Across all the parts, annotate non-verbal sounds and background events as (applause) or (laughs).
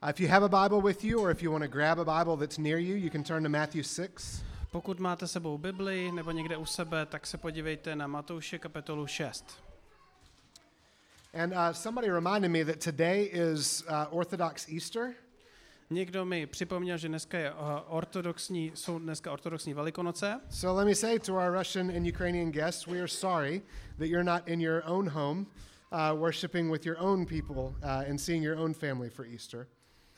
Uh, if you have a Bible with you, or if you want to grab a Bible that's near you, you can turn to Matthew 6. Pokud máte sebou Bibli nebo někde u sebe, tak se podívejte na Matouše kapitolu 6. And uh, somebody reminded me that today is uh, Orthodox Easter. Někdo mi připomněl, že dneska je uh, ortodoxní, jsou dneska ortodoxní velikonoce, So let me say to our Russian and Ukrainian guests, we are sorry that you're not in your own home uh, worshiping with your own people uh, and seeing your own family for Easter.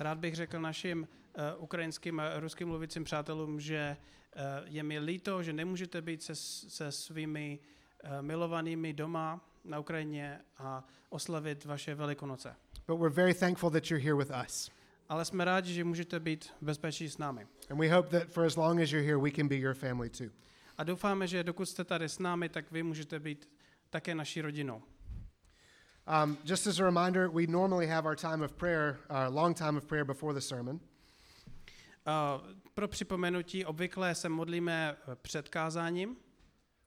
Rád bych řekl našim uh, ukrajinským a ruským mluvícím přátelům, že uh, je mi líto, že nemůžete být se, se svými uh, milovanými doma na Ukrajině a oslavit vaše velikonoce. But we're very thankful that you're here with us. Ale jsme rádi, že můžete být v bezpečí s námi. And we hope that for as long as you're here, we can be your family too. A doufáme, že dokud jste tady s námi, tak vy můžete být také naší rodinou. Um, just as a reminder, we normally have our time of prayer, our long time of prayer before the sermon. Uh, pro připomenutí, obvykle se modlíme eh, před kázáním,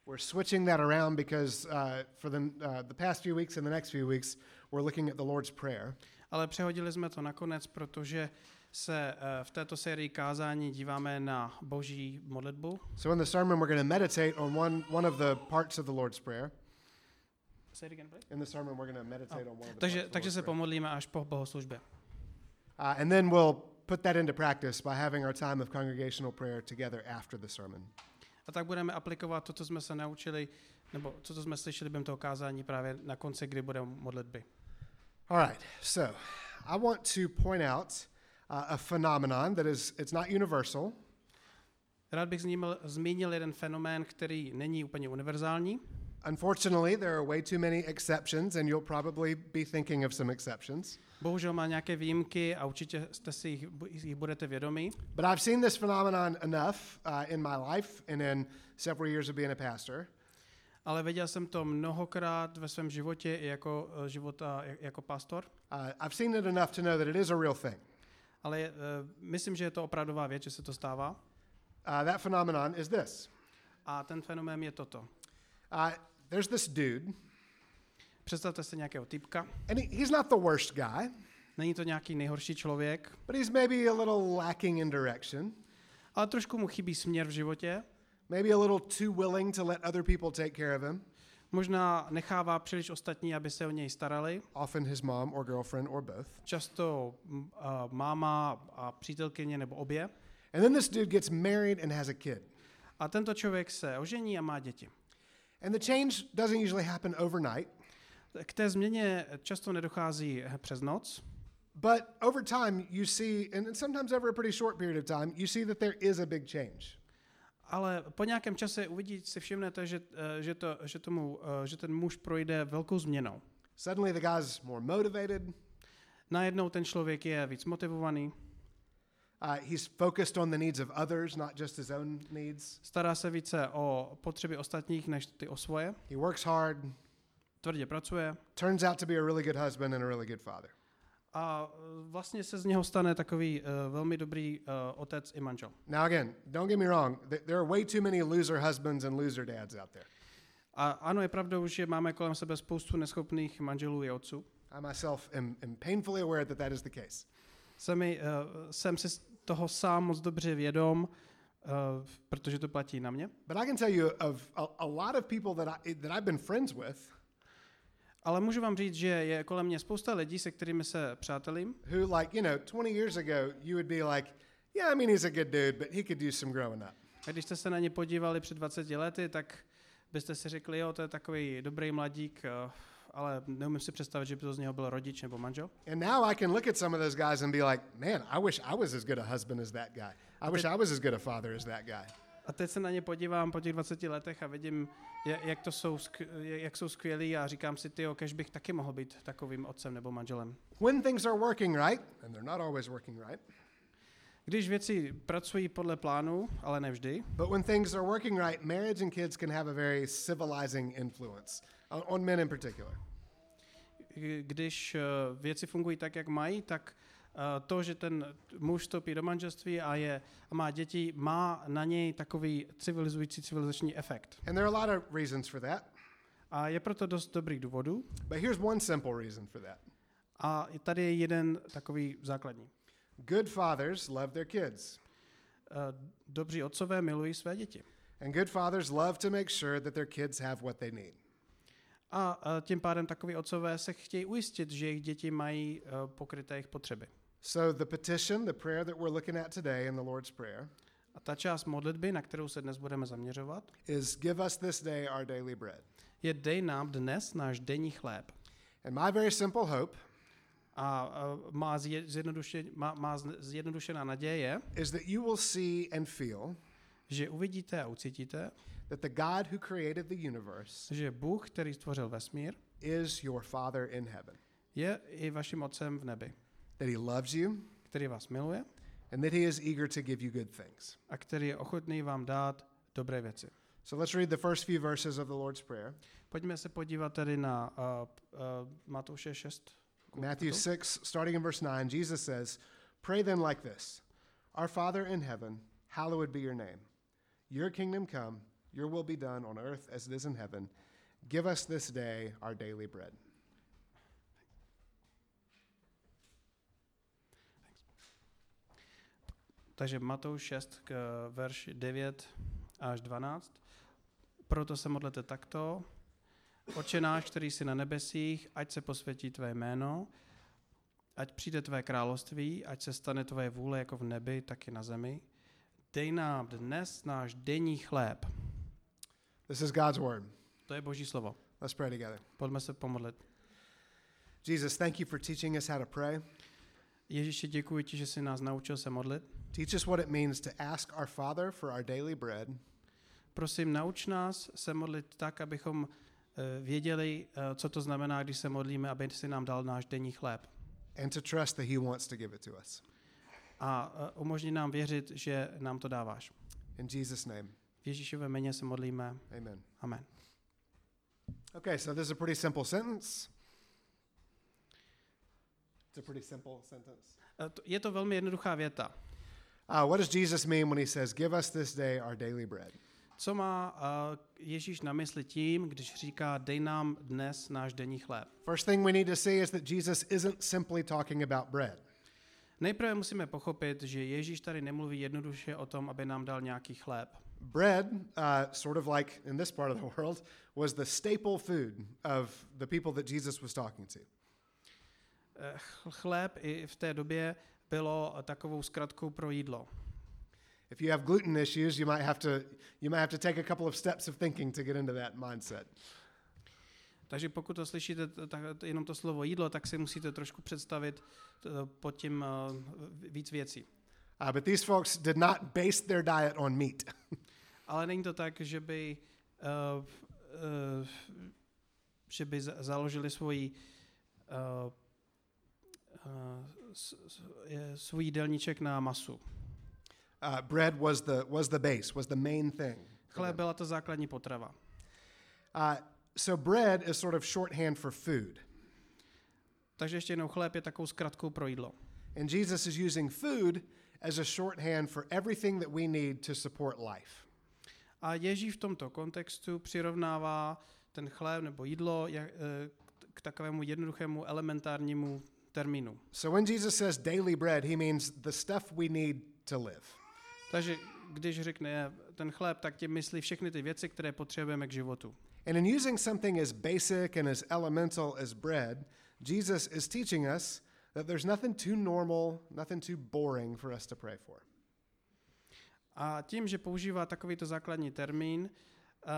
We're switching that around because uh, for the, uh, the past few weeks and the next few weeks, we're looking at the Lord's Prayer. ale přehodili jsme to nakonec, protože se eh, v této sérii kázání díváme na boží modlitbu. So in the sermon, we're going to meditate on one, one of the parts of the Lord's Prayer. In the sermon, we're going to meditate on one of the Takže, takže se pomodlíme až po bohoslužbě. Uh, and then we'll put that into practice by having our time of congregational prayer together after the sermon. A tak budeme aplikovat to, co jsme se naučili, nebo to, co jsme slyšeli během toho kázání právě na konci, kdy budeme modlitby. All right, so I want to point out uh, a phenomenon that is it's not universal, Rád bych zmínil, zmínil jeden fenomén, který není úplně univerzální. Unfortunately, there are way too many exceptions, and you'll probably be thinking of some exceptions. Bohužel má nějaké výjimky a určitě jste si jich, jich budete vědomí. But I've seen this phenomenon enough uh, in my life and in several years of being a pastor Ale viděl jsem to mnohokrát ve svém životě i jako eh, života jak- jako pastor. Uh, I've seen it enough to know that it is a real thing. Ale uh, myslím, že je to opravdová věc, že se to stává. Uh, that phenomenon is this A ten fenomén je toto. uh, there's this dude, Představte si nějakého typka. and he, he's not the worst guy, Není to nějaký nejhorší člověk, but he's maybe a little lacking in direction, ale trošku mu chybí směr v životě. maybe a little too willing to let other people take care of him, Možná nechává příliš ostatní, aby se o něj starali. often his mom or girlfriend or both. Často uh, máma a přítelkyně nebo obě. And then this dude gets married and has a kid. A tento člověk se ožení a má děti. And the change doesn't usually happen overnight, K té změně často nedochází přes noc, but over time you see, and sometimes over a pretty short period of time, you see that there is a big change. ale po nějakém čase uvidí, si všimnete, že, eh, že, to, že, tomu, eh, že ten muž projde velkou změnou. Suddenly the guy's more motivated, Najednou ten člověk je víc motivovaný, uh, he's focused on the needs of others, not just his own needs. stará se více o potřeby ostatních než ty o svoje, He works hard, tvrdě pracuje turns out to be a really good husband and a really good father. a eh, vlastně se z něho stane takový uh, velmi dobrý uh, otec i manžel. Now, again, don't get me wrong, th- there are way too many loser husbands and loser dads out there. A ano, je pravdou, že máme kolem sebe spoustu neschopných manželů i otců. I myself am, am painfully aware that that is the case. Jsem, uh, jsem si toho sám moc dobře vědom, uh, protože to platí na mě. But I can tell you of a, a lot of people that, I, that I've been friends with Ale můžu vám říct, že je kolem mě spousta lidí, se kterými se přátelím, who, like, you know, 20 years ago, you would be like, yeah, I mean, he's a good dude, but he could use some growing up. a když jste se na ně podívali před 20 lety, tak byste si řekli, jo, to je takový dobrý mladík, uh, ale neumím si představit, že by to z něho byl rodič nebo manžel. And now I can look at some of those guys and be like, man, I wish I was as good a husband as that guy. I wish I was as good a father as that guy. A teď se na ně podívám po těch 20 letech a vidím, ja- jak, to jsou, jak jsou skvělí a říkám si, ty, kež bych taky mohl být takovým otcem nebo manželem. When things are working right, and they're not always working right, Když věci pracují podle plánu, ale nevždy, but when things are working right, marriage and kids can have a very civilizing influence on, men in particular. když eh, věci fungují tak, jak mají, tak eh, to, že ten muž vstoupí do manželství a, je, a má děti, má na něj takový civilizující civilizační efekt. And there are a lot of reasons for that, A je proto dost dobrých důvodů. but here's one simple reason for that. A tady je jeden takový základní. Good fathers love their kids, Eh, Dobří otcové milují své děti. and good fathers love to make sure that their kids have what they need. A eh, tím pádem takoví otcové se chtějí ujistit, že jejich děti mají eh, pokryté jejich potřeby. So the petition, the prayer that we're looking at today in the Lord's Prayer, A ta část modlitby, na kterou se dnes budeme zaměřovat, is give us this day our daily bread. je dej nám dnes náš denní chléb. And my very simple hope A eh, má, zje, zjednoduše, má, má zjednodušená naděje je, is that you will see and feel že uvidíte a ucítíte, that the God who created the universe že Bůh, který stvořil vesmír, is your Father in heaven, je i vaším otcem v nebi, that He loves you, který vás miluje and that He is eager to give you good things. a který je ochotný vám dát dobré věci. So let's read the first few verses of the Lord's Prayer. Pojďme se podívat tedy na uh, uh, Matouše 6. Matthew 6, starting in verse 9, Jesus says, Pray then like this Our Father in heaven, hallowed be your name. Your kingdom come, your will be done on earth as it is in heaven. Give us this day our daily bread. Takže Matouš 6, k, verš 9 až 12. Proto se modlete takto. Oče náš, který jsi na nebesích, ať se posvětí tvé jméno, ať přijde tvé království, ať se stane tvé vůle jako v nebi, tak i na zemi. Dej nám dnes náš denní chléb. This is God's word. To je boží slovo. Let's pray together. Pojďme se pomodlit. Jesus, thank you for teaching us how to pray. Ježíši, děkuji ti, že jsi nás naučil se modlit. Teach us what it means to ask our Father for our daily bread Prosím, nauč nás se modlit tak, abychom eh, věděli, eh, co to znamená, když se modlíme, aby si nám dal náš denní chléb. and to trust that He wants to give it to us. A eh, umožni nám věřit, že nám to dáváš. In Jesus' name, V Ježíšově jméně se modlíme. amen. Amen. Okay, so this is a pretty simple sentence. It's a pretty simple sentence. Eh, Je to velmi jednoduchá věta. Uh, what does Jesus mean when he says, Give us this day our daily bread? Co má eh, Ježíš na mysli tím, když říká, dej nám dnes náš denní chléb? First thing we need to see is that Jesus isn't simply talking about bread. Nejprve musíme pochopit, že Ježíš tady nemluví jednoduše o tom, aby nám dal nějaký chléb. Bread, uh, sort of like in this part of the (laughs) world, was the staple food of the people that Jesus was talking to. Eh, ch- Chléb i v té době bylo takovou zkratkou pro jídlo. If you have gluten issues, you might have to you might have to take a couple of steps of thinking to get into that mindset. Takže pokud to slyšíte tak, jenom to slovo jídlo, tak si musíte trošku představit pod tím eh, víc věcí. Uh, but these folks did not base their diet on meat. (laughs) Ale není to tak, že by, uh, uh, že by za- založili svoji uh, uh, svůj jídelníček na masu. Uh, bread was the was the base, was the main thing. Chléb byla ta základní potrava. Uh, so bread is sort of shorthand for food, Takže ještě jednou chléb je takovou zkratkou pro jídlo. and Jesus is using food as a shorthand for everything that we need to support life. A Ježíš v tomto kontextu přirovnává ten chléb nebo jídlo eh, k takovému jednoduchému elementárnímu termínu. So when Jesus says daily bread, he means the stuff we need to live. Takže když řekne ten chléb, tak tím myslí všechny ty věci, které potřebujeme k životu. And in using something as basic and as elemental as bread, Jesus is teaching us that there's nothing too normal, nothing too boring for us to pray for. A tím, že používá takovýto základní termín, eh,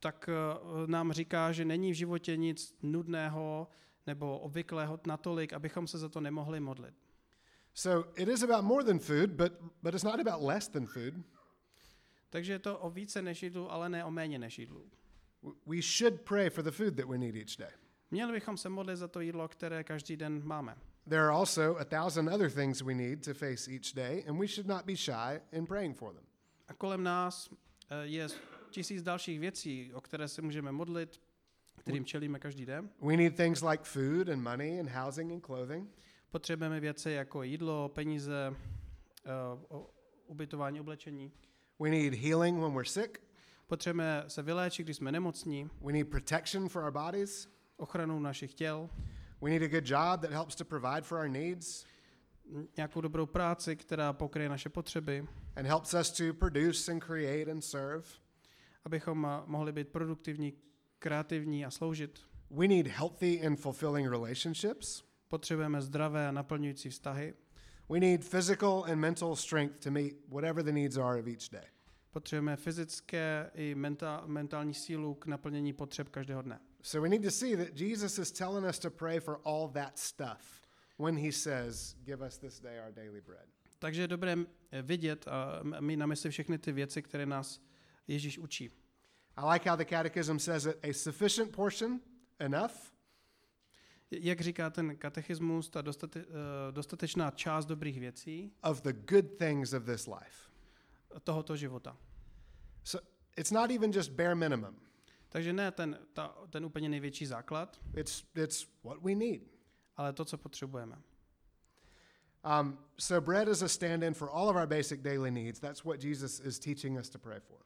tak eh, nám říká, že není v životě nic nudného nebo obvyklého natolik, abychom se za to nemohli modlit. So it is about more than food, but, but it's not about less than food. Takže je to o více než jídlu, ale ne o méně než jídlu. We should pray for the food that we need each day. Měli bychom se modlit za to jídlo, které každý den máme. There are also a thousand other things we need to face each day, and we should not be shy in praying for them. A kolem nás eh, je tisíc dalších věcí, o které se můžeme modlit, kterým čelíme každý den. We need things like food and money and housing and clothing. Potřebujeme věci jako jídlo, peníze, o- ubytování, oblečení. We need healing when we're sick. Potřebujeme se vyléčit, když jsme nemocní, We need protection for our bodies. ochranu našich těl. We need a good job that helps to provide for our needs. nějakou dobrou práci, která pokryje naše potřeby, and helps us to produce and create and serve. abychom eh, mohli být produktivní, kreativní a sloužit. We need healthy and fulfilling relationships. Potřebujeme zdravé a naplňující vztahy. We need physical and mental strength to meet whatever the needs are of each day. Potřebujeme fyzické i mentál, mentální sílu k naplnění potřeb každého dne. So we need to see that Jesus is telling us to pray for all that stuff when he says, Give us this day our daily bread. Takže je dobré eh, vidět a mít na mysli všechny ty věci, které nás Ježíš učí. I like how the Catechism says it a sufficient portion, enough, Jak říká ten katechismus, ta dostate, eh, dostatečná část dobrých věcí of the good things of this life. tohoto života. So it's not even just bare minimum, Takže ne ten, ta, ten úplně největší základ, it's, it's what we need. ale to, co potřebujeme. Um, so bread is a stand in for all of our basic daily needs. That's what Jesus is teaching us to pray for.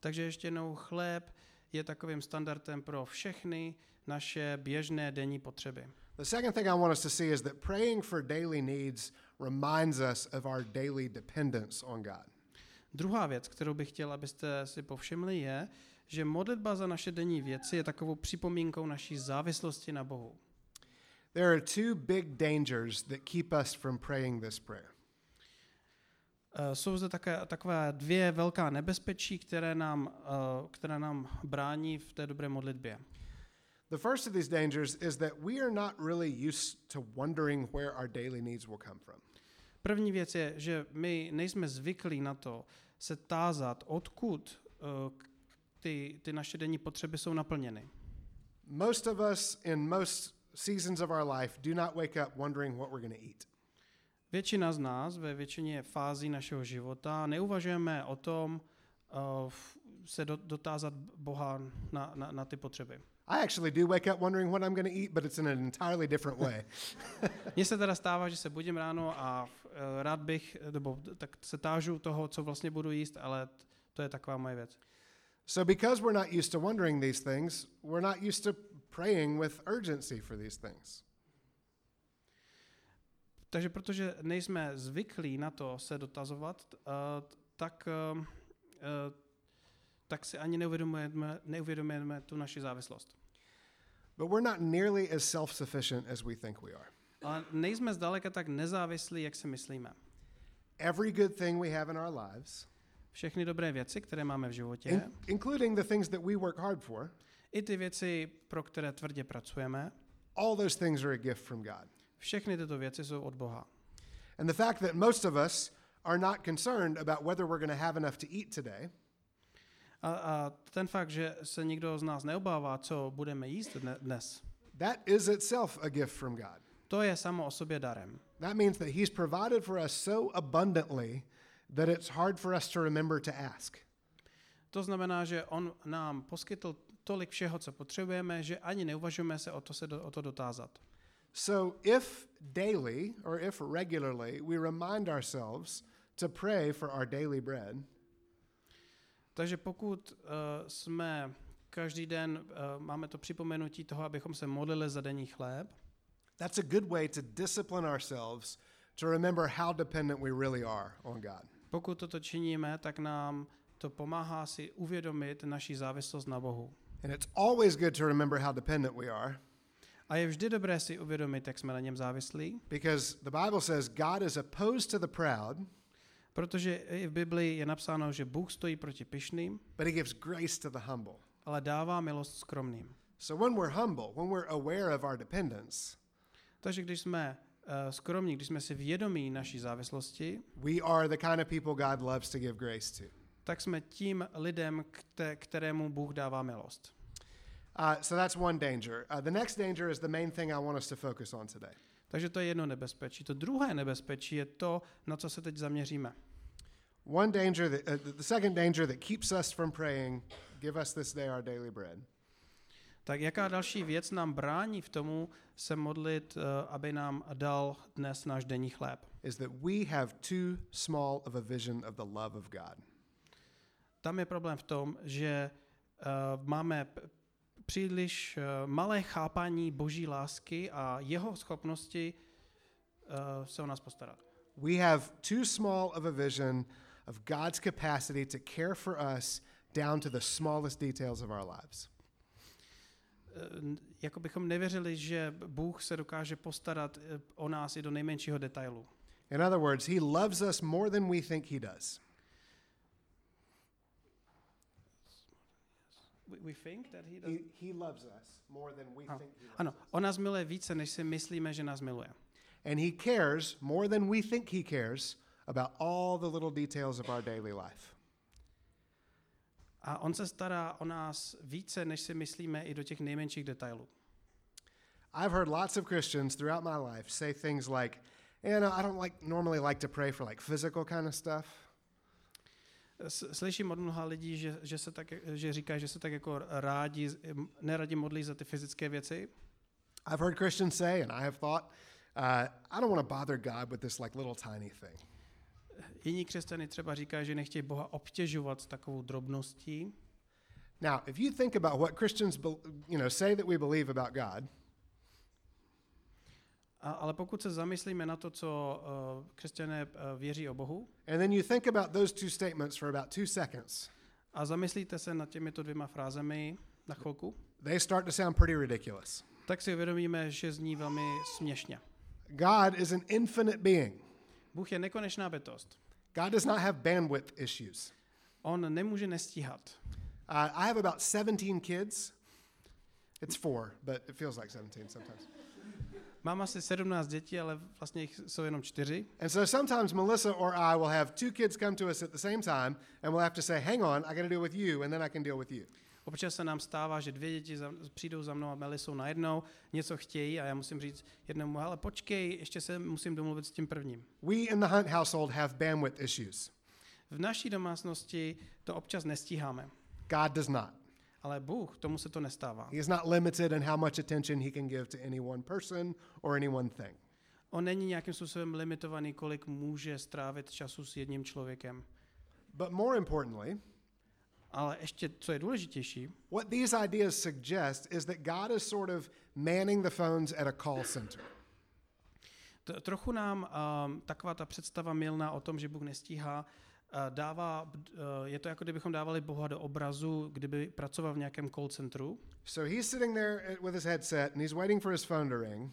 Takže ještě jednou chléb je takovým standardem pro všechny naše běžné denní potřeby. The second thing I want us to see is that praying for daily needs reminds us of our daily dependence on God. Druhá věc, kterou bych chtěl, abyste si povšimli, je, že modlitba za naše denní věci je takovou připomínkou naší závislosti na Bohu. There are two big dangers that keep us from praying this prayer. Eh, Jsou zde také, takové dvě velká nebezpečí, které nám, eh, které nám brání v té dobré modlitbě. The first of these dangers is that we are not really used to wondering where our daily needs will come from. První věc je, že my nejsme zvyklí na to se tázat, odkud eh, ty, ty naše denní potřeby jsou naplněny. Most of us in most seasons of our life do not wake up wondering what we're going to eat. Většina z nás ve většině fází našeho života neuvažujeme o tom uh, se do, dotázat Boha na, na, na ty potřeby. I actually do wake up wondering what I'm going to eat, but it's in an entirely different way. (laughs) Mně se teda stává, že se budím ráno a uh, rád bych, nebo tak se tážu toho, co vlastně budu jíst, ale to je taková moje věc. So, because we're not used to wondering these things, we're not used to praying with urgency for these things. Takže protože nejsme zvyklí na to se dotazovat, uh, tak, uh, uh, tak si ani neuvědomujeme, neuvědomujeme tu naši závislost. But we're not nearly as self sufficient as we think we are. Ale nejsme zdaleka tak nezávislí, jak si myslíme. Every good thing we have in our lives, Všechny dobré věci, které máme v životě, in- including the things that we work hard for, i ty věci, pro které tvrdě pracujeme, all those things are a gift from God. všechny tyto věci jsou od Boha. And the fact that most of us are not concerned about whether we're going to have enough to eat today A, a ten fakt, že se nikdo z nás neobává, co budeme jíst dne- dnes, that is itself a gift from God. to je samo o sobě darem. That means that He's provided for us so abundantly that it's hard for us to remember to ask. To znamená, že on nám poskytl tolik všeho, co potřebujeme, že ani neuvažujeme se o to se do, o to dotázat. So, if daily or if regularly we remind ourselves to pray for our daily bread, Takže pokud uh, jsme každý den, uh, máme to připomenutí toho, abychom se modlili za denní chléb, that's a good way to discipline ourselves to remember how dependent we really are on God. Pokud toto činíme, tak nám to pomáhá si uvědomit naši závislost na Bohu. And it's always good to remember how dependent we are A je vždy dobré si uvědomit, jak jsme na něm závislí, because the Bible says God is opposed to the proud, protože i v Biblii je napsáno, že Bůh stojí proti pyšným, but He gives grace to the humble. ale dává milost skromným. So, when we're humble, when we're aware of our dependence, Takže když jsme skromní, když jsme si vědomí naší závislosti, we are the kind of people God loves to give grace to. tak jsme tím lidem, kte- kterému Bůh dává milost. Uh, so that's one danger. Uh, the next danger is the main thing I want us to focus on today. Takže to je jedno nebezpečí. To druhé nebezpečí je to, na co se teď zaměříme. One danger, that, uh, the second danger that keeps us from praying, give us this day our daily bread, Tak jaká další věc nám brání v tomu se modlit, eh, aby nám dal dnes náš denní chléb? is that we have too small of a vision of the love of God. Tam je problém v tom, že uh, máme příliš uh, malé chápání boží lásky a jeho schopnosti uh, se o nás postarat. We have too small of a vision of God's capacity to care for us down to the smallest details of our lives. Uh, jako bychom nevěřili, že Bůh se dokáže postarat uh, o nás i do nejmenšího detailu. In other words, He loves us more than we think He does. We, think that he does... He, he loves us more than we Ah, think He loves Ano, on nás miluje více, než si myslíme, že nás miluje. And He cares more than we think He cares about all the little details of our daily life. A on se stará o nás více, než si myslíme, i do těch nejmenších detailů. I've heard lots of Christians throughout my life say things like, "Yeah, no, I don't like normally like to pray for like physical kind of stuff." Slyším od mnoha lidí, že, že, se tak, že říkají, že se tak jako rádi, neradi modlí za ty fyzické věci. I've heard Christians say, and I have thought, uh, I don't want to bother God with this like little tiny thing. Jiní křesťany třeba říkají, že nechtějí Boha obtěžovat s takovou drobností. Now, if you think about what Christians, you know, say that we believe about God, A, ale pokud se zamyslíme na to, co uh, křesťané uh, věří o Bohu, and then you think about those two statements for about two seconds, a zamyslíte se nad těmito dvěma frázemi na chvilku, they start to sound pretty ridiculous. tak si uvědomíme, že zní velmi směšně. God is an infinite being. Bůh je nekonečná bytost. God does not have bandwidth issues. On nemůže nestíhat. Uh, I have about 17 kids. It's four, but it feels like 17 sometimes. Mám asi 17 dětí, ale vlastně jich jsou jenom čtyři. And so sometimes Melissa or I will have two kids come to us at the same time, and we'll have to say, hang on, I got to deal with you, and then I can deal with you. Občas se nám stává, že dvě děti za, přijdou za mnou a Melisou najednou, něco chtějí a já musím říct jednomu, ale počkej, ještě se musím domluvit s tím prvním. We in the Hunt household have bandwidth issues. V naší domácnosti to občas nestíháme, God does not. ale Bůh, tomu se to nestává. He is not limited in how much attention he can give to any one person or any one thing. On není nějakým způsobem limitovaný, kolik může strávit času s jedním člověkem. But more importantly, Ale ještě, co je důležitější, what these ideas suggest is that God is sort of manning the phones at a call center. trochu nám um, taková ta představa milná o tom, že Bůh nestíhá, uh, dává, uh, je to jako kdybychom dávali Boha do obrazu, kdyby pracoval v nějakém call centru, So he's sitting there with his headset and he's waiting for his phone to ring.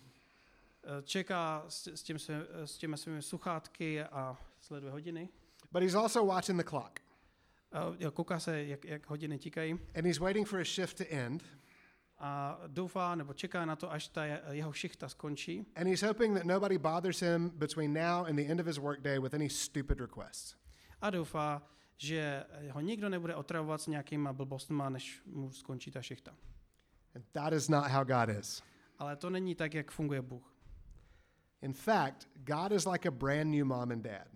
uh, čeká s, s, tím s těmi svými sluchátky a sleduje hodiny. But he's also watching the clock. Uh, kouká se, jak, jak hodiny tikají And he's waiting for his shift to end. a doufá nebo čeká na to, až ta je- jeho šichta skončí And he's hoping that nobody bothers him between now and the end of his workday with any stupid requests. a doufá, že ho nikdo nebude otravovat s nějakýma blbostma, než mu skončí ta šichta. And that is not how God is. Ale to není tak, jak funguje Bůh. In fact, God is like a brand new mom and dad.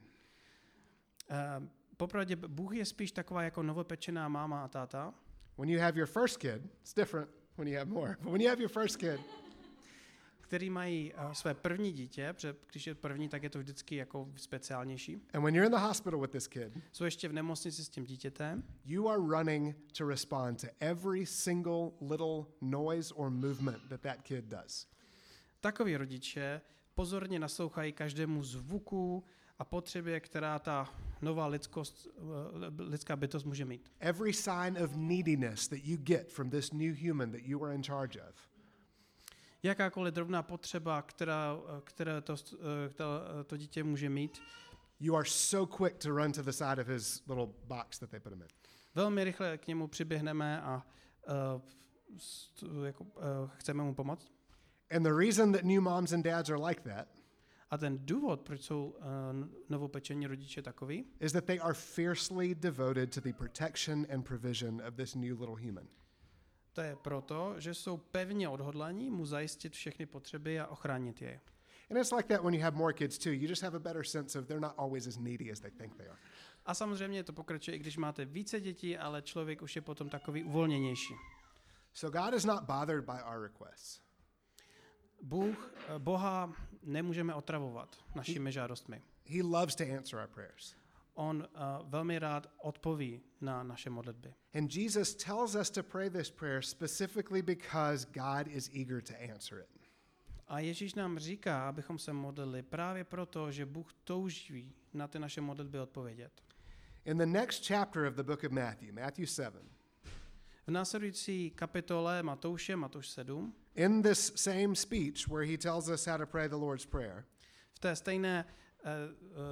Uh, popravdě Bůh je spíš taková jako novopečená máma a táta, When you have your first kid, it's different when you have more. But when you have your first kid, který mají uh, své první dítě, protože když je první, tak je to vždycky jako speciálnější. and when you're in the hospital with this kid, Jsou ještě v nemocnici s tím dítětem you are running to respond to every single little noise or movement that that kid does. Takoví rodiče pozorně naslouchají každému zvuku a potřebě, která ta nová lidskost, eh, lidská bytost může mít. Every sign of neediness that you get from this new human that you are in charge of. Jakákoliv drobná potřeba, která, eh, která to, eh, která to dítě může mít, You are so quick to run to the side of his little box that they put him in. velmi rychle k němu přiběhneme a uh, jako, uh, chceme mu pomoct. And the reason that new moms and dads are like that A ten důvod, proč jsou uh, novopečení rodiče takový, is that they are fiercely devoted to the protection and provision of this new little human. to je proto, že jsou pevně odhodlaní mu zajistit všechny potřeby a ochránit je. And it's like that when you have more kids too. You just have a better sense of they're not always as needy as they think they are. A samozřejmě to pokračuje, i když máte více dětí, ale člověk už je potom takový uvolněnější. So God is not bothered by our requests. Bůh, eh, Boha nemůžeme otravovat našimi žádostmi. He loves to answer our prayers. On uh, velmi rád odpoví na naše modlitby. And Jesus tells us to pray this prayer specifically because God is eager to answer it. A Ježíš nám říká, abychom se modlili právě proto, že Bůh touží na ty naše modlitby odpovědět. In the next chapter of the book of Matthew, Matthew 7, V následující kapitole Matouše, Matouš 7, in this same speech where he tells us how to pray the Lord's Prayer, v té stejné eh,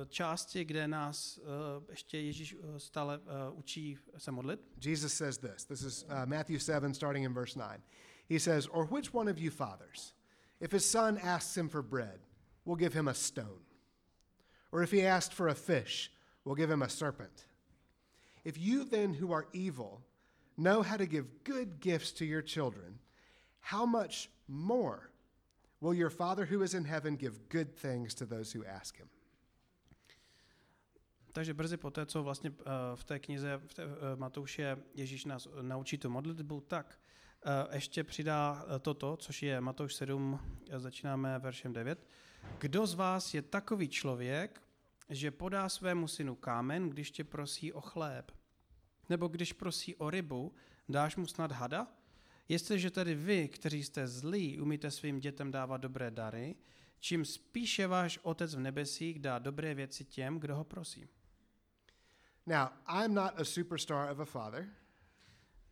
části, kde nás eh, ještě Ježíš stále eh, učí se modlit, Jesus says this. This is uh, Matthew 7, starting in verse 9. He says, Or which one of you fathers, if his son asks him for bread, will give him a stone? Or if he asked for a fish, will give him a serpent? If you then, who are evil, know how to give good gifts to your children, how much more will your Father who is in heaven give good things to those who ask him? Takže brzy poté, co vlastně eh, v té knize v té, eh, Matouše Ježíš nás naučí tu modlitbu, tak eh, ještě přidá toto, což je Matouš 7, eh, začínáme veršem 9. Kdo z vás je takový člověk, že podá svému synu kámen, když tě prosí o chléb? Nebo když prosí o rybu, dáš mu snad hada? Jestliže tedy vy, kteří jste zlí, umíte svým dětem dávat dobré dary, čím spíše váš otec v nebesích dá dobré věci těm, kdo ho prosí. Now, I'm not a superstar of a father.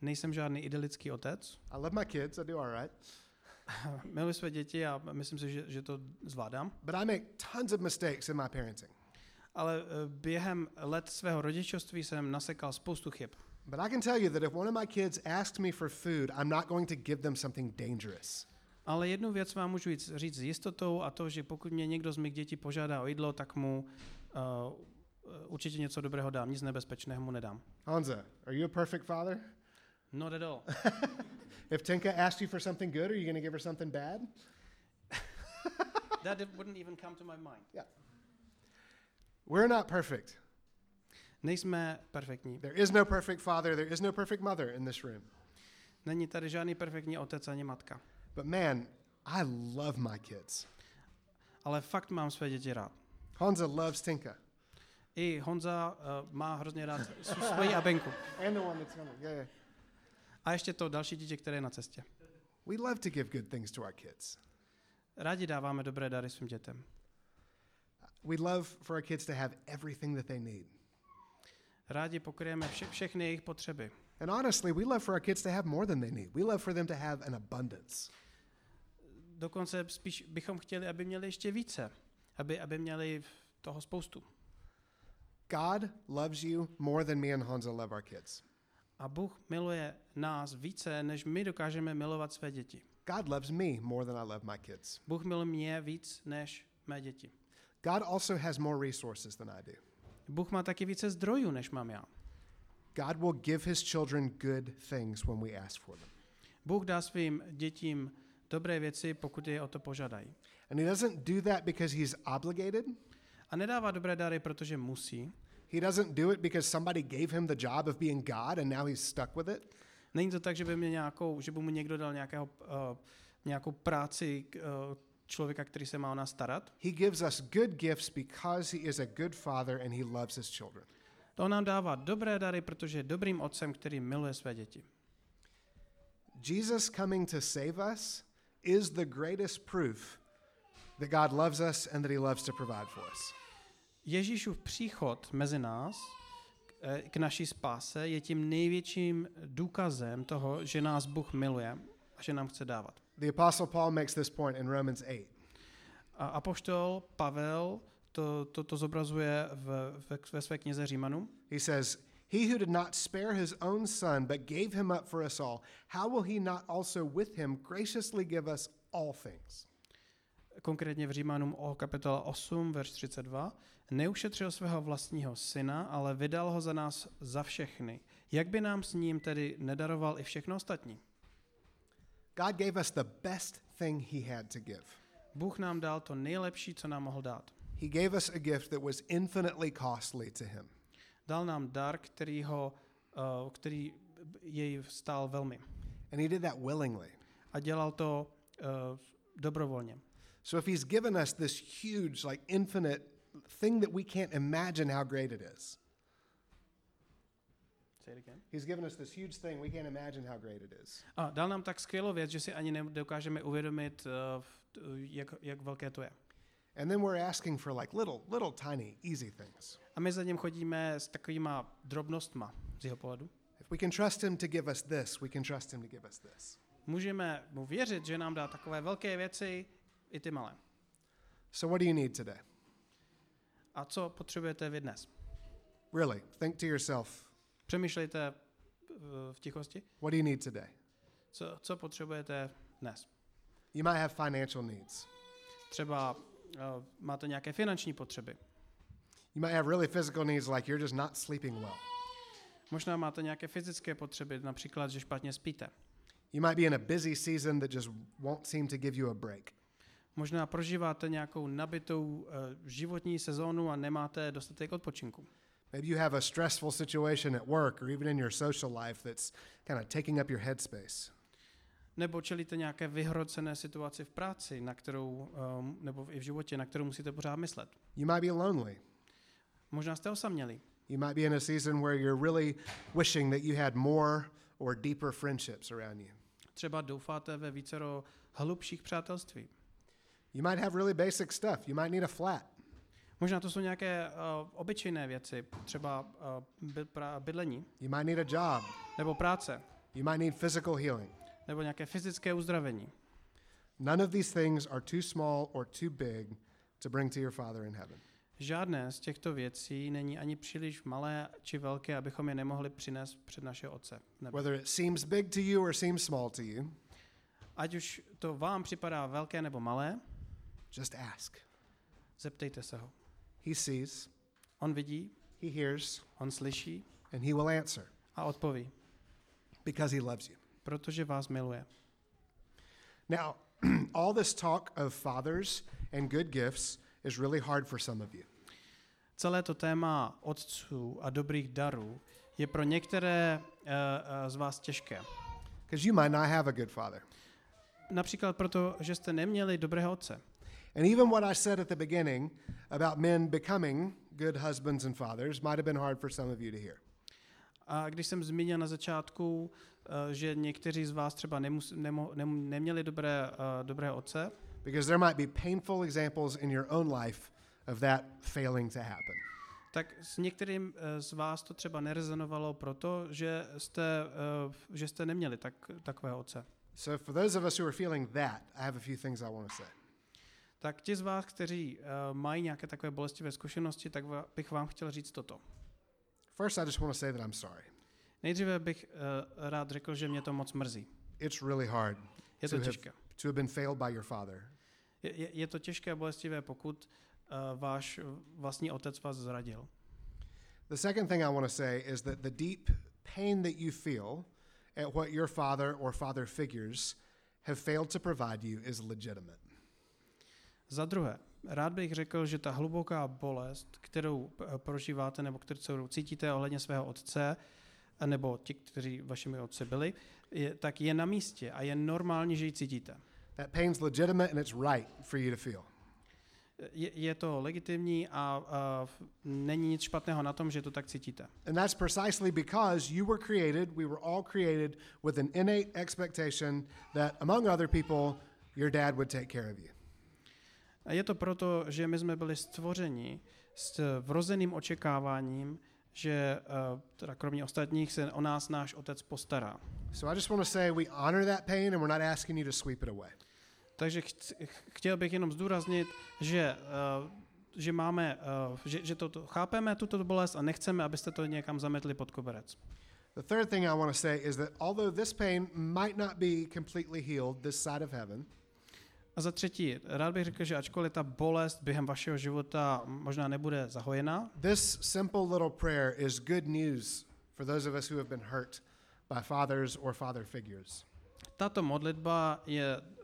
Nejsem žádný idylický otec. I love my kids, I do all right. (laughs) Miluji své děti a myslím si, že, že to zvládám. But I make tons of mistakes in my parenting. Ale eh, během let svého rodičovství jsem nasekal spoustu chyb. But I can tell you that if one of my kids asks me for food, I'm not going to give them something dangerous. Ale jednu věc vám můžu říct, s jistotou a to, že pokud mě někdo z mých dětí požádá o jídlo, tak mu uh, určitě něco dobrého dám, nic nebezpečného mu nedám. Honza, are you a perfect father? Not at all. (laughs) If Tinka asked you for something good, are you going to give her something bad? (laughs) That wouldn't even come to my mind. We're not perfect. Nejsme perfektní. There is no perfect father, there is no perfect mother in this room. Není tady žádný perfektní otec ani matka. But man, I love my kids. Ale fakt mám své děti rád. Honza loves Tinka. I Honza uh, má hrozně rád sv- svoji abenku. And the one that's coming. Yeah, yeah. A ještě to další dítě, které je na cestě. We love to give good things to our kids. Rádi dáváme dobré dary svým dětem. We love for our kids to have everything that they need. Rádi pokryjeme vše, všechny jejich potřeby. And honestly, we love for our kids to have more than they need. We love for them to have an abundance. Dokonce spíš bychom chtěli, aby měli ještě více. Aby, aby měli toho spoustu. God loves you more than me and Honza love our kids. A Bůh miluje nás více, než my dokážeme milovat své děti. God loves me more than I love my kids. Bůh miluje mě víc než mé děti. God also has more resources than I do. Bůh má taky více zdrojů, než mám já. God will give his children good things when we ask for them. Bůh dá svým dětím dobré věci, pokud je o to požádají. And he doesn't do that because he's obligated. A nedává dobré dary, protože musí. He doesn't do it because somebody gave him the job of being God and now he's stuck with it. Není to tak, že by, mě nějakou, že by mu někdo dal nějakého, uh, nějakou práci uh, člověka, který se má o nás starat. He gives us good gifts because he is a good father and he loves his children. To on nám dává dobré dary, protože je dobrým otcem, který miluje své děti. Jesus coming to save us is the greatest proof that God loves us and that he loves to provide for us. Ježíšův příchod mezi nás eh, k naší spáse je tím největším důkazem toho, že nás Bůh miluje a že nám chce dávat. The Apostle Paul makes this point in Romans 8. A apoštol Pavel to, to, to zobrazuje v, ve, ve své knize Římanům. He says, He who did not spare his own son, but gave him up for us all, how will he not also with him graciously give us all things? Konkrétně v Římanům o kapitola 8, verš 32. Neušetřil svého vlastního syna, ale vydal ho za nás za všechny. Jak by nám s ním tedy nedaroval i všechno ostatní? God gave us the best thing he had to give. Bůh nám dal to nejlepší, co nám mohl dát. He gave us a gift that was infinitely costly to him. Dal nám dar, který, ho, uh, který jej stál velmi. And he did that willingly. A dělal to uh, dobrovolně. So if he's given us this huge, like infinite thing that we can't imagine how great it is, he's given us this huge thing we can't imagine how great it is. A dal nám tak skvělou věc, že si ani nedokážeme uvědomit, uh, t- jak, jak velké to je. And then we're asking for like little, little tiny, easy things. A my za ním chodíme s takovýma drobnostma z jeho pohledu. If we can trust him to give us this, we can trust him to give us this. Můžeme mu věřit, že nám dá takové velké věci, i ty malé. So, what do you need today? A co potřebujete vy dnes? Really, think to yourself, Přemýšlejte eh, v tichosti, what do you need today? co, co potřebujete dnes. You might have financial needs. Třeba uh, máte nějaké finanční potřeby. You might have really physical needs like you're just not sleeping well. Možná máte nějaké fyzické potřeby, například, že špatně spíte. You might be in a busy season that just won't seem to give you a break. Možná prožíváte nějakou nabitou uh, životní sezónu a nemáte dostatek odpočinku. Maybe you have a stressful situation at work or even in your social life that's kind of taking up your headspace. Nebo čelíte nějaké vyhrocené situaci v práci, na kterou, um, nebo i v životě, na kterou musíte pořád myslet. You might be lonely. Možná jste osaměli. You might be in a season where you're really wishing that you had more or deeper friendships around you. Třeba doufáte ve vícero hlubších přátelství. You might have really basic stuff. You might need a flat. Možná to jsou nějaké uh, obyčejné věci, třeba uh, by, pra, bydlení, You might need a job. nebo práce, You might need physical healing. nebo nějaké fyzické uzdravení. None of these things are too small or too big to bring to your Father in heaven. Žádné z těchto věcí není ani příliš malé či velké, abychom je nemohli přinést před naše Otce. Nebo, Whether it seems big to you or seems small to you, ať už to vám připadá velké nebo malé, just ask. zeptejte se ho. He sees, On vidí, He hears, on slyší and He will answer a odpoví, because He loves you. protože vás miluje. Now, (clears throat) all this talk of fathers and good gifts is really hard for some of you. Celé to téma otců a dobrých darů je pro některé uh, uh, z vás těžké. Because you might not have a good father. Například proto, že jste neměli dobrého otce. And even what I said at the beginning about men becoming good husbands and fathers might have been hard for some of you to hear. A když jsem zmínil na začátku, uh, že někteří z vás třeba nemus, nemo, nem, neměli dobré, uh, dobré otce, Because there might be painful examples in your own life of that failing to happen. tak s některým eh, z vás to třeba nerezonovalo proto, že jste, eh, že jste neměli tak, takového otce. So, for those of us who are feeling that, I have a few things I want to say. Tak ti z vás, kteří uh, mají nějaké takové bolestivé zkušenosti, tak bych vám chtěl říct toto. First, I just want to say that I'm sorry. Nejdříve bych uh, rád řekl, že mě to moc mrzí. It's really hard Je to To have- těžké. to have been failed by your father. Je, je, je to těžké a bolestivé, pokud uh, váš vlastní otec vás zradil. The second thing I want to say is that the deep pain that you feel at what your father or father figures have failed to provide you is legitimate. Za druhé, rád bych řekl, že ta hluboká bolest, kterou eh, prožíváte nebo kterou cítíte ohledně svého otce, a nebo ti, kteří vašimi otci byli, je, tak je na místě a je normální, že ji cítíte. That pain's legitimate and it's right for you to feel. Je, je to legitimní a, a není nic špatného na tom, že to tak cítíte. And that's precisely because you were created, we were all created with an innate expectation that, among other people, your dad would take care of you. A je to proto, že my jsme byli stvořeni s vrozeným očekáváním, že eh, teda kromě ostatních se o nás náš otec postará. So I just want to say we honor that pain and we're not asking you to sweep it away. Takže chtěl bych jenom zdůraznit, že, uh, že máme, uh, že, že to, to chápeme, tuto bolest a nechceme, abyste to někam zametli pod koberec. The third thing I want to say is that although this pain might not be completely healed this side of heaven, A za třetí, rád bych řekl, že ačkoliv ta bolest během vašeho života možná nebude zahojená, this simple little prayer is good news for those of us who have been hurt by fathers or father figures. tato modlitba je uh,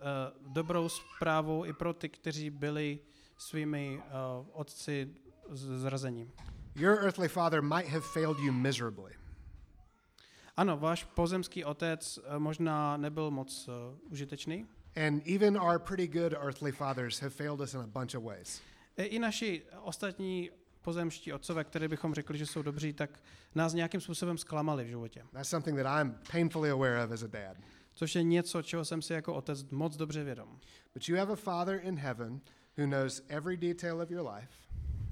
dobrou zprávou i pro ty, kteří byli svými uh, otci zrazením. Your earthly father might have failed you miserably. Ano, váš pozemský otec uh, možná nebyl moc uh, užitečný, And even our pretty good earthly fathers have failed us in a bunch of ways. I i naši ostatní pozemští otcové, které bychom řekli, že jsou dobří, tak nás nějakým způsobem zklamali v životě. That's something that I'm painfully aware of as a dad. Což je něco, čeho jsem si jako otec moc dobře vědom. But you have a Father in heaven who knows every detail of your life,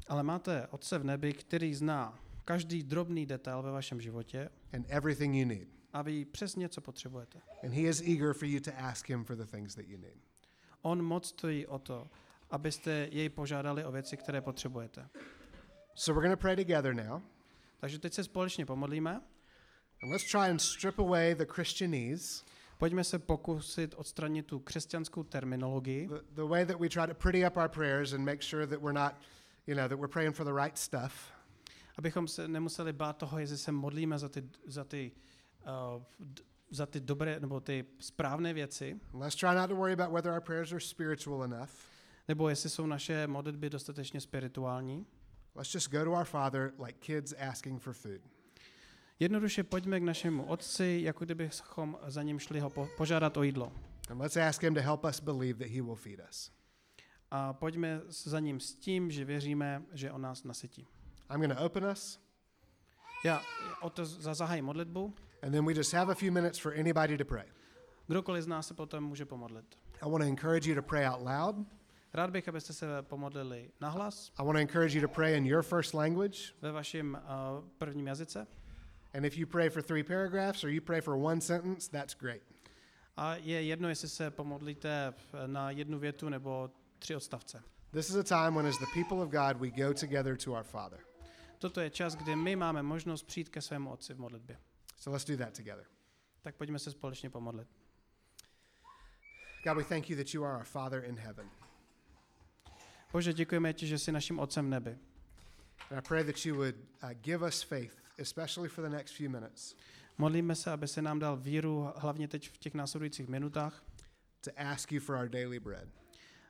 Ale máte otce v nebi, který zná každý drobný detail ve vašem životě and everything you need. A ví přesně, co potřebujete. And He is eager for you to ask Him for the things that you need. On moc stojí o to, abyste jej požádali o věci, které potřebujete. So we're going to pray together now. Takže teď se společně pomodlíme. And let's try and strip away the Christianese, Pojďme se pokusit odstranit tu křesťanskou terminologii, the, the way that we try to pretty up our prayers and make sure that we're not, you know, that we're praying for the right stuff. abychom se nemuseli bát toho, jestli se modlíme za ty, za ty, uh, d- za ty dobré nebo ty správné věci, let's try not to worry about whether our prayers are spiritual enough. nebo jestli jsou naše modlitby dostatečně spirituální. Let's just go to our Father like kids asking for food. Jednoduše pojďme k našemu otci, jako kdybychom za ním šli ho po, požádat o jídlo. And let's ask Him to help us believe that He will feed us. A pojďme za ním s tím, že věříme, že on nás nasytí. I'm going to open us, Já o to za zahájí modlitbu. And then we just have a few minutes for anybody to pray. Kdokoliv z nás se potom může pomodlit. I want to encourage you to pray out loud. Rád bych, abyste se pomodlili nahlas I want to encourage you to pray in your first language. ve vašem uh, prvním jazyce. And if you pray for three paragraphs or you pray for one sentence, that's great. A je jedno, jestli se pomodlíte na jednu větu nebo tři odstavce. This is a time when, as the people of God, we go together to our Father. Toto je čas, kdy my máme možnost přijít ke svému otci v modlitbě. So let's do that together. Tak pojďme se společně pomodlit. God, we thank you that you are our Father in heaven. Bože, děkujeme ti, že jsi naším otcem v nebi. And I pray that you would uh, give us faith, especially for the next few minutes, Modlíme se, aby se nám dal víru, hlavně teď v těch následujících minutách, to ask you for our daily bread,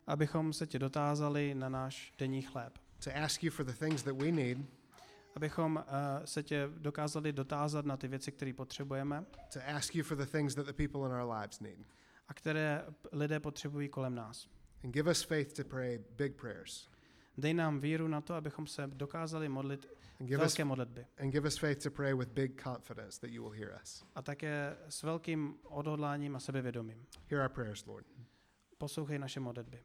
abychom se tě dotázali na náš denní chléb. to ask you for the things that we need, Abychom uh, se tě dokázali dotázat na ty věci, které potřebujeme to ask you for the things that the people in our lives need. a které lidé potřebují kolem nás. And give us faith to pray big prayers. Dej nám víru na to, abychom se dokázali modlit velké modlitby. and give us faith to pray with big confidence that you will hear us. A také s velkým odhodláním a sebevědomím. Hear our prayers, Lord. Poslouchej naše modlitby.